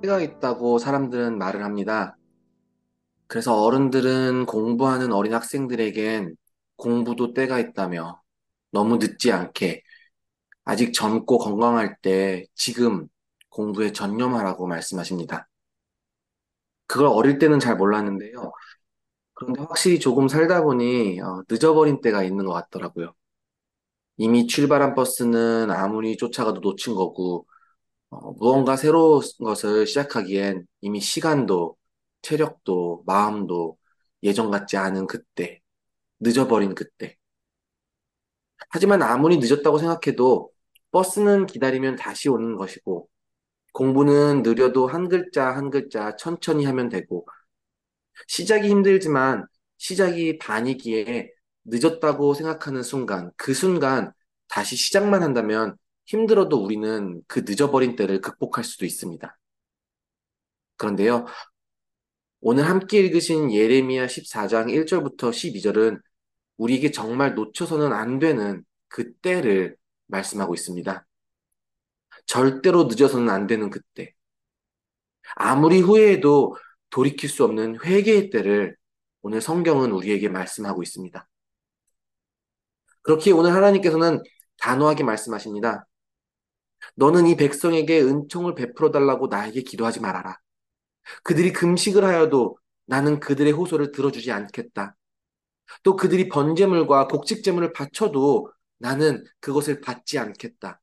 때가 있다고 사람들은 말을 합니다. 그래서 어른들은 공부하는 어린 학생들에겐 공부도 때가 있다며 너무 늦지 않게 아직 젊고 건강할 때 지금 공부에 전념하라고 말씀하십니다. 그걸 어릴 때는 잘 몰랐는데요. 그런데 확실히 조금 살다 보니 어, 늦어버린 때가 있는 것 같더라고요. 이미 출발한 버스는 아무리 쫓아가도 놓친 거고 어, 무언가 새로운 것을 시작하기엔 이미 시간도, 체력도, 마음도 예전 같지 않은 그때, 늦어버린 그때. 하지만 아무리 늦었다고 생각해도 버스는 기다리면 다시 오는 것이고, 공부는 느려도 한 글자 한 글자 천천히 하면 되고, 시작이 힘들지만 시작이 반이기에 늦었다고 생각하는 순간, 그 순간 다시 시작만 한다면 힘들어도 우리는 그 늦어버린 때를 극복할 수도 있습니다. 그런데요, 오늘 함께 읽으신 예레미야 14장 1절부터 12절은 우리에게 정말 놓쳐서는 안 되는 그 때를 말씀하고 있습니다. 절대로 늦어서는 안 되는 그때. 아무리 후회해도 돌이킬 수 없는 회개의 때를 오늘 성경은 우리에게 말씀하고 있습니다. 그렇게 오늘 하나님께서는 단호하게 말씀하십니다. 너는 이 백성에게 은총을 베풀어 달라고 나에게 기도하지 말아라. 그들이 금식을 하여도 나는 그들의 호소를 들어주지 않겠다. 또 그들이 번제물과 곡식제물을 바쳐도 나는 그것을 받지 않겠다.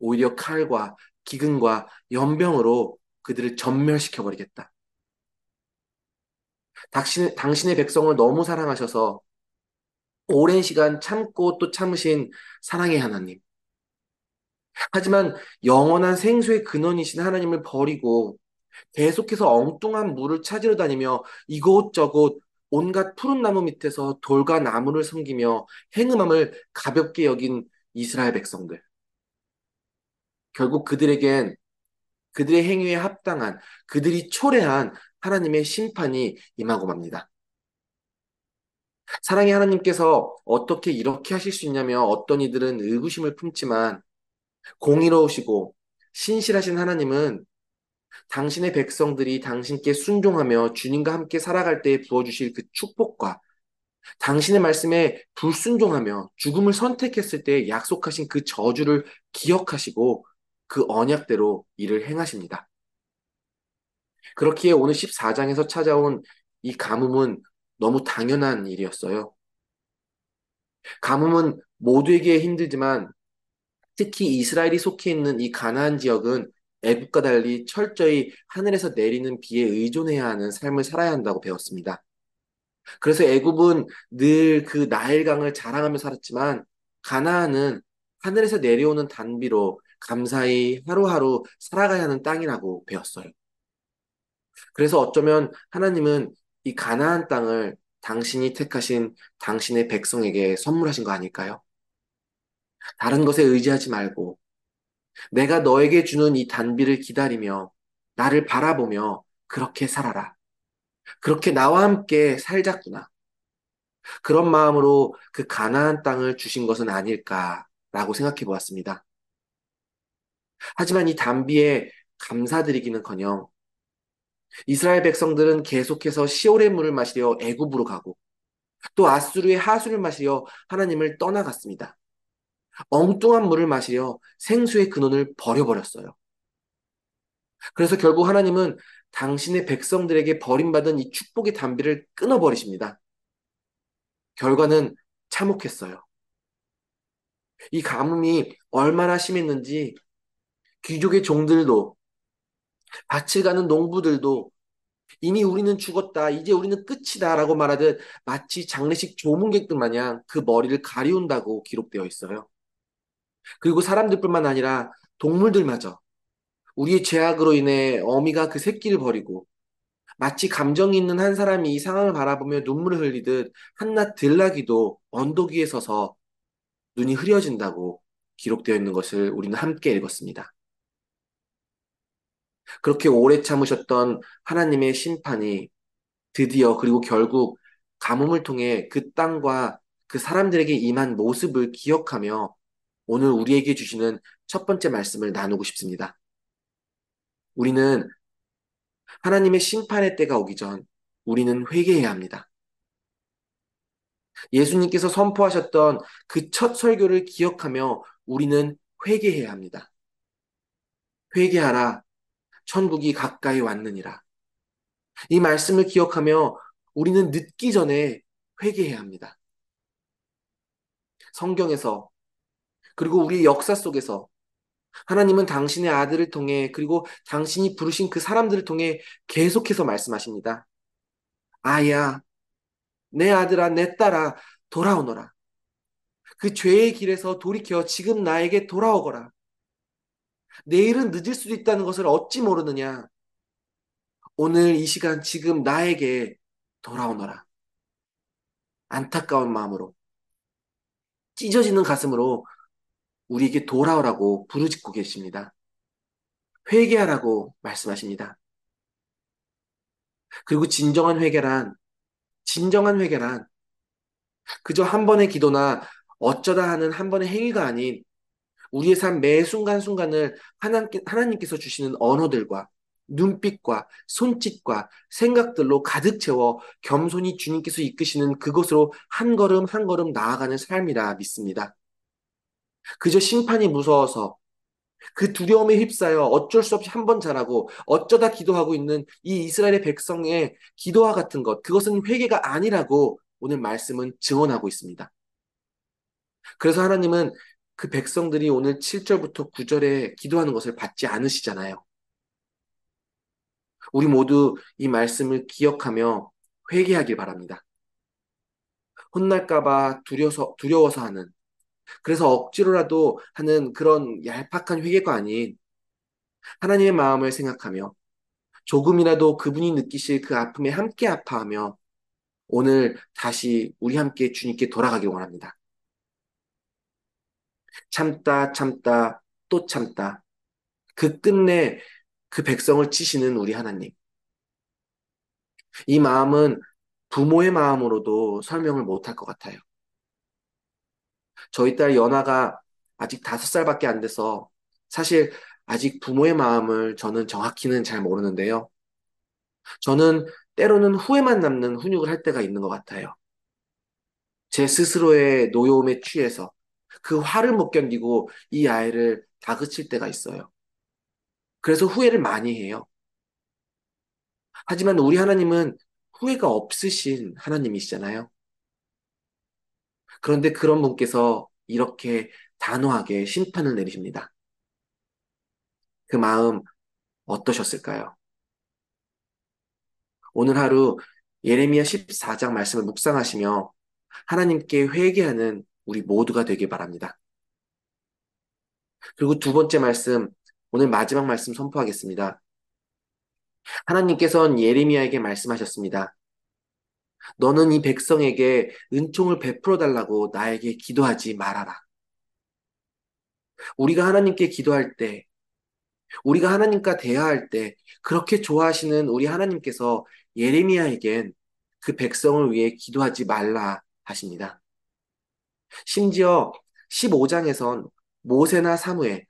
오히려 칼과 기근과 연병으로 그들을 전멸시켜 버리겠다. 당신, 당신의 백성을 너무 사랑하셔서 오랜 시간 참고 또 참으신 사랑의 하나님. 하지만 영원한 생수의 근원이신 하나님을 버리고 계속해서 엉뚱한 물을 찾으러 다니며 이곳저곳 온갖 푸른 나무 밑에서 돌과 나무를 섬기며 행음함을 가볍게 여긴 이스라엘 백성들. 결국 그들에겐 그들의 행위에 합당한 그들이 초래한 하나님의 심판이 임하고 맙니다. 사랑의 하나님께서 어떻게 이렇게 하실 수 있냐며 어떤 이들은 의구심을 품지만 공의로우시고 신실하신 하나님은 당신의 백성들이 당신께 순종하며 주님과 함께 살아갈 때 부어주실 그 축복과 당신의 말씀에 불순종하며 죽음을 선택했을 때 약속하신 그 저주를 기억하시고 그 언약대로 일을 행하십니다. 그렇기에 오늘 14장에서 찾아온 이 가뭄은 너무 당연한 일이었어요. 가뭄은 모두에게 힘들지만 특히 이스라엘이 속해 있는 이 가나안 지역은 애국과 달리 철저히 하늘에서 내리는 비에 의존해야 하는 삶을 살아야 한다고 배웠습니다. 그래서 애굽은 늘 그 나일강을 자랑하며 살았지만 가나안은 하늘에서 내려오는 단비로 감사히 하루하루 살아가야 하는 땅이라고 배웠어요. 그래서 어쩌면 하나님은 이 가나안 땅을 당신이 택하신 당신의 백성에게 선물하신 거 아닐까요? 다른 것에 의지하지 말고 내가 너에게 주는 이 단비를 기다리며 나를 바라보며 그렇게 살아라. 그렇게 나와 함께 살자꾸나. 그런 마음으로 그 가나안 땅을 주신 것은 아닐까라고 생각해 보았습니다. 하지만 이 단비에 감사드리기는커녕 이스라엘 백성들은 계속해서 시올의 물을 마시려 애굽으로 가고 또 아수르의 하수를 마시려 하나님을 떠나갔습니다. 엉뚱한 물을 마시려 생수의 근원을 버려버렸어요. 그래서 결국 하나님은 당신의 백성들에게 버림받은 이 축복의 담비를 끊어버리십니다. 결과는 참혹했어요. 이 가뭄이 얼마나 심했는지 귀족의 종들도 밭을 가는 농부들도 이미 우리는 죽었다. 이제 우리는 끝이다. 라고 말하듯 마치 장례식 조문객들 마냥 그 머리를 가리운다고 기록되어 있어요. 그리고 사람들뿐만 아니라 동물들마저 우리의 죄악으로 인해 어미가 그 새끼를 버리고 마치 감정이 있는 한 사람이 이 상황을 바라보며 눈물을 흘리듯 한낱 들나기도 언덕 위에 서서 눈이 흐려진다고 기록되어 있는 것을 우리는 함께 읽었습니다. 그렇게 오래 참으셨던 하나님의 심판이 드디어 그리고 결국 가뭄을 통해 그 땅과 그 사람들에게 임한 모습을 기억하며 오늘 우리에게 주시는 첫 번째 말씀을 나누고 싶습니다. 우리는 하나님의 심판의 때가 오기 전 우리는 회개해야 합니다. 예수님께서 선포하셨던 그 첫 설교를 기억하며 우리는 회개해야 합니다. 회개하라. 천국이 가까이 왔느니라. 이 말씀을 기억하며 우리는 늦기 전에 회개해야 합니다. 성경에서 그리고 우리 역사 속에서 하나님은 당신의 아들을 통해 그리고 당신이 부르신 그 사람들을 통해 계속해서 말씀하십니다. 아야, 내 아들아, 내 딸아, 돌아오너라. 그 죄의 길에서 돌이켜 지금 나에게 돌아오거라. 내일은 늦을 수도 있다는 것을 어찌 모르느냐. 오늘 이 시간 지금 나에게 돌아오너라. 안타까운 마음으로, 찢어지는 가슴으로 우리에게 돌아오라고 부르짖고 계십니다. 회개하라고 말씀하십니다. 그리고 진정한 회개란, 진정한 회개란 그저 한 번의 기도나 어쩌다 하는 한 번의 행위가 아닌 우리의 삶 매 순간순간을 하나님께서 주시는 언어들과 눈빛과 손짓과 생각들로 가득 채워 겸손히 주님께서 이끄시는 그곳으로 한 걸음 한 걸음 나아가는 삶이라 믿습니다. 그저 심판이 무서워서 그 두려움에 휩싸여 어쩔 수 없이 한 번 잘하고 어쩌다 기도하고 있는 이 이스라엘의 백성의 기도와 같은 것, 그것은 회개가 아니라고 오늘 말씀은 증언하고 있습니다. 그래서 하나님은 그 백성들이 오늘 7절부터 9절에 기도하는 것을 받지 않으시잖아요. 우리 모두 이 말씀을 기억하며 회개하길 바랍니다. 혼날까봐 두려워서, 두려워서 하는, 그래서 억지로라도 하는 그런 얄팍한 회개가 아닌 하나님의 마음을 생각하며 조금이라도 그분이 느끼실 그 아픔에 함께 아파하며 오늘 다시 우리 함께 주님께 돌아가길 원합니다. 참다, 참다, 또 참다. 그 끝내 그 백성을 치시는 우리 하나님. 이 마음은 부모의 마음으로도 설명을 못할 것 같아요. 저희 딸 연아가 아직 다섯 살밖에 안 돼서 사실 아직 부모의 마음을 저는 정확히는 잘 모르는데요. 저는 때로는 후회만 남는 훈육을 할 때가 있는 것 같아요. 제 스스로의 노여움에 취해서 그 화를 못 견디고 이 아이를 다그칠 때가 있어요. 그래서 후회를 많이 해요. 하지만 우리 하나님은 후회가 없으신 하나님이시잖아요. 그런데 그런 분께서 이렇게 단호하게 심판을 내리십니다. 그 마음 어떠셨을까요? 오늘 하루 예레미야 14장 말씀을 묵상하시며 하나님께 회개하는 우리 모두가 되길 바랍니다. 그리고 두 번째 말씀, 오늘 마지막 말씀 선포하겠습니다. 하나님께서는 예레미야에게 말씀하셨습니다. 너는 이 백성에게 은총을 베풀어 달라고 나에게 기도하지 말아라. 우리가 하나님께 기도할 때, 우리가 하나님과 대화할 때, 그렇게 좋아하시는 우리 하나님께서 예레미야에겐 그 백성을 위해 기도하지 말라 하십니다. 심지어 15장에선 모세나 사무엘,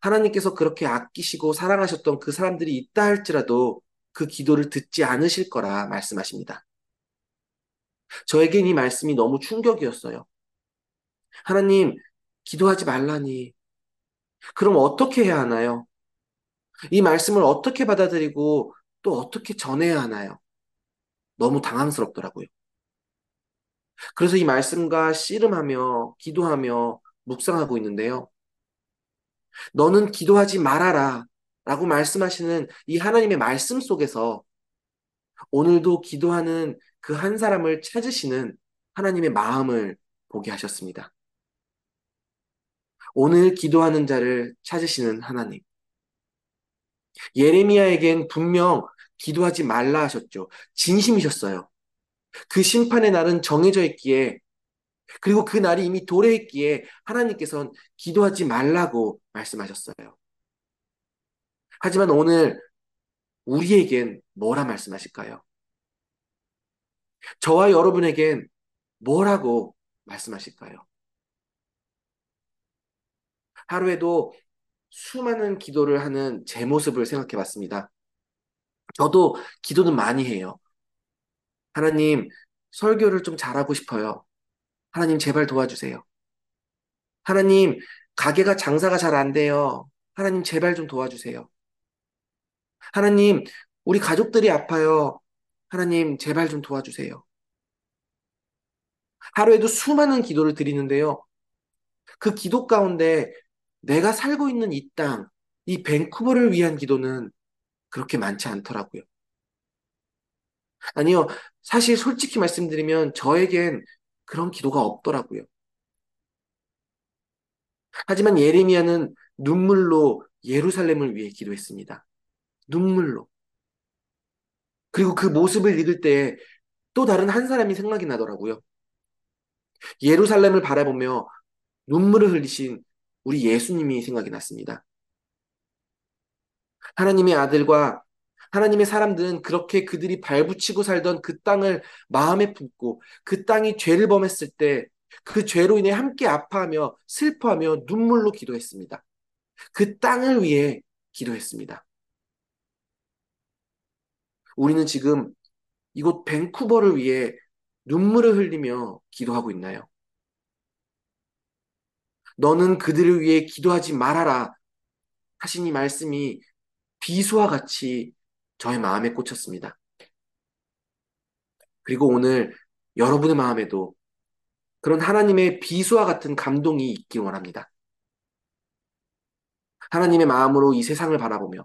하나님께서 그렇게 아끼시고 사랑하셨던 그 사람들이 있다 할지라도 그 기도를 듣지 않으실 거라 말씀하십니다. 저에겐 이 말씀이 너무 충격이었어요. 하나님, 기도하지 말라니. 그럼 어떻게 해야 하나요? 이 말씀을 어떻게 받아들이고 또 어떻게 전해야 하나요? 너무 당황스럽더라고요. 그래서 이 말씀과 씨름하며 기도하며 묵상하고 있는데요. 너는 기도하지 말아라 라고 말씀하시는 이 하나님의 말씀 속에서 오늘도 기도하는 그 한 사람을 찾으시는 하나님의 마음을 보게 하셨습니다. 오늘 기도하는 자를 찾으시는 하나님. 예레미야에겐 분명 기도하지 말라 하셨죠. 진심이셨어요. 그 심판의 날은 정해져 있기에 그리고 그 날이 이미 도래했기에 하나님께서는 기도하지 말라고 말씀하셨어요. 하지만 오늘 우리에겐 뭐라 말씀하실까요? 저와 여러분에겐 뭐라고 말씀하실까요? 하루에도 수많은 기도를 하는 제 모습을 생각해 봤습니다. 저도 기도는 많이 해요. 하나님, 설교를 좀 잘하고 싶어요. 하나님, 제발 도와주세요. 하나님, 가게가 장사가 잘 안 돼요. 하나님, 제발 좀 도와주세요. 하나님, 우리 가족들이 아파요. 하나님, 제발 좀 도와주세요. 하루에도 수많은 기도를 드리는데요. 그 기도 가운데 내가 살고 있는 이 땅, 이 밴쿠버를 위한 기도는 그렇게 많지 않더라고요. 아니요, 사실 솔직히 말씀드리면 저에겐 그런 기도가 없더라고요. 하지만 예레미야는 눈물로 예루살렘을 위해 기도했습니다. 눈물로. 그리고 그 모습을 읽을 때 또 다른 한 사람이 생각이 나더라고요. 예루살렘을 바라보며 눈물을 흘리신 우리 예수님이 생각이 났습니다. 하나님의 아들과 하나님의 사람들은 그렇게 그들이 발붙이고 살던 그 땅을 마음에 품고 그 땅이 죄를 범했을 때 그 죄로 인해 함께 아파하며 슬퍼하며 눈물로 기도했습니다. 그 땅을 위해 기도했습니다. 우리는 지금 이곳 밴쿠버를 위해 눈물을 흘리며 기도하고 있나요? 너는 그들을 위해 기도하지 말아라 하신 이 말씀이 비수와 같이 저의 마음에 꽂혔습니다. 그리고 오늘 여러분의 마음에도 그런 하나님의 비수와 같은 감동이 있기 원합니다. 하나님의 마음으로 이 세상을 바라보며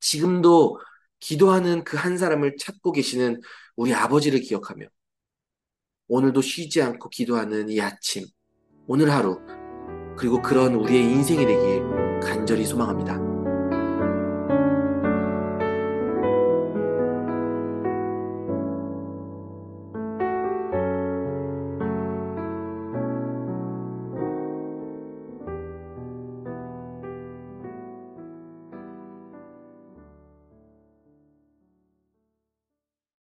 지금도 기도하는 그 한 사람을 찾고 계시는 우리 아버지를 기억하며 오늘도 쉬지 않고 기도하는 이 아침, 오늘 하루, 그리고 그런 우리의 인생이 되길 간절히 소망합니다.